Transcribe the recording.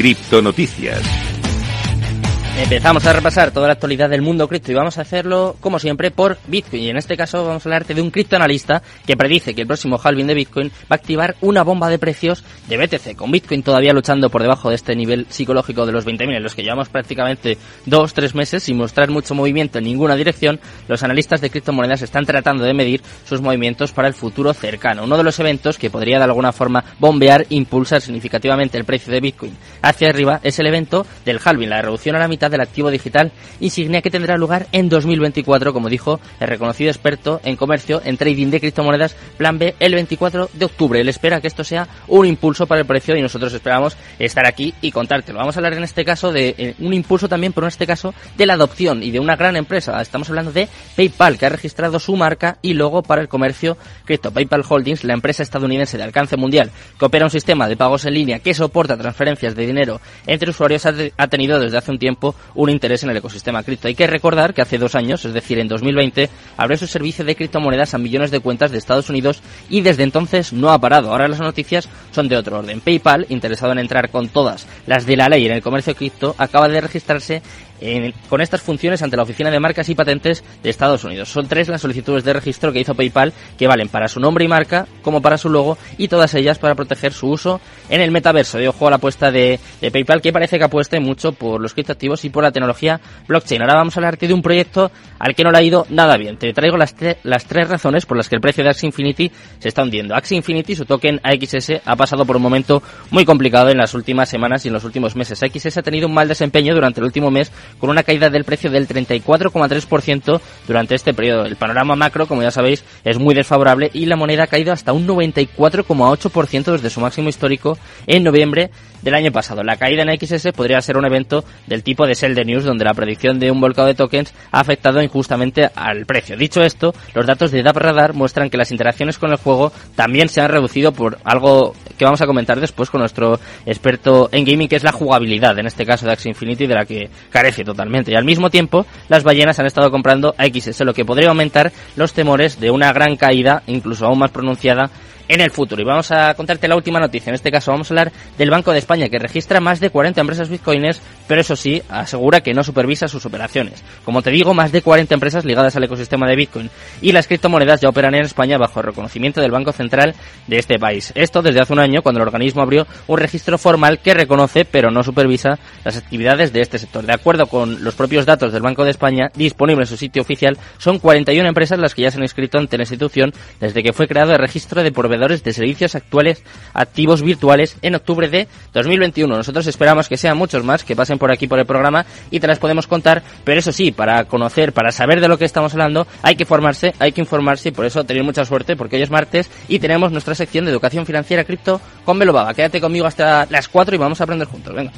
Criptonoticias. Empezamos a repasar toda la actualidad del mundo cripto y vamos a hacerlo, como siempre, por Bitcoin. Y en este caso vamos a hablarte de un criptoanalista que predice que el próximo halving de Bitcoin va a activar una bomba de precios de BTC, con Bitcoin todavía luchando por debajo de este nivel psicológico de los 20.000, en los que llevamos prácticamente dos, tres meses sin mostrar mucho movimiento en ninguna dirección. Los analistas de criptomonedas están tratando de medir sus movimientos para el futuro cercano. Uno de los eventos que podría de alguna forma bombear, impulsar significativamente el precio de Bitcoin hacia arriba es el evento del halving, la reducción a la mitad del activo digital insignia que tendrá lugar en 2024, como dijo el reconocido experto en comercio en trading de criptomonedas Plan B el 24 de octubre. Él espera que esto sea un impulso para el precio y nosotros esperamos estar aquí y contártelo. Vamos a hablar en este caso de eh, un impulso también, pero en este caso de la adopción y de una gran empresa. Estamos hablando de PayPal, que ha registrado su marca y logo para el comercio cripto. PayPal Holdings, la empresa estadounidense de alcance mundial que opera un sistema de pagos en línea que soporta transferencias de dinero entre usuarios, ha tenido desde hace un tiempo un interés en el ecosistema cripto. Hay que recordar que hace dos años, es decir, en 2020, abrió su servicio de criptomonedas a millones de cuentas de Estados Unidos y desde entonces no ha parado. Ahora las noticias son de otro orden. PayPal, interesado en entrar con todas las de la ley en el comercio cripto, acaba de registrarse con estas funciones ante la Oficina de Marcas y Patentes de Estados Unidos. Son tres las solicitudes de registro que hizo PayPal que valen para su nombre y marca como para su logo y todas ellas para proteger su uso en el metaverso. De ojo a la apuesta de, de PayPal que parece que apueste mucho por los criptoactivos y por la tecnología blockchain. Ahora vamos a hablarte de un proyecto al que no le ha ido nada bien. Te traigo las, las tres razones por las que el precio de Axie Infinity se está hundiendo. Axie Infinity, su token AXS, ha pasado por un momento muy complicado en las últimas semanas y en los últimos meses. AXS ha tenido un mal desempeño durante el último mes con una caída del precio del 34,3% durante este periodo. El panorama macro, como ya sabéis, es muy desfavorable y la moneda ha caído hasta un 94,8% desde su máximo histórico en noviembre del año pasado. La caída en XS podría ser un evento del tipo de Sell the News, donde la predicción de un volcado de tokens ha afectado injustamente al precio. Dicho esto, los datos de DAP muestran que las interacciones con el juego también se han reducido por algo que vamos a comentar después con nuestro experto en gaming, que es la jugabilidad, en este caso de Axie Infinity, de la que carece totalmente. Y al mismo tiempo, las ballenas han estado comprando a XS, lo que podría aumentar los temores de una gran caída, incluso aún más pronunciada, en el futuro. Y vamos a contarte la última noticia. En este caso vamos a hablar del Banco de España, que registra más de 40 empresas bitcoiners, pero eso sí, asegura que no supervisa sus operaciones. Como te digo, más de 40 empresas ligadas al ecosistema de Bitcoin y las criptomonedas ya operan en España bajo el reconocimiento del Banco Central de este país. Esto desde hace un año, cuando el organismo abrió un registro formal que reconoce, pero no supervisa, las actividades de este sector. De acuerdo con los propios datos del Banco de España, disponibles en su sitio oficial, son 41 empresas las que ya se han inscrito ante la institución desde que fue creado el registro de proveedores de servicios actuales activos virtuales en octubre de 2021. Nosotros esperamos que sean muchos más que pasen por aquí por el programa y te las podemos contar, pero eso sí, para conocer, para saber de lo que estamos hablando, hay que formarse, hay que informarse y por eso tener mucha suerte porque hoy es martes y tenemos nuestra sección de educación financiera cripto con Baba. Quédate conmigo hasta las 4 y vamos a aprender juntos. Venga.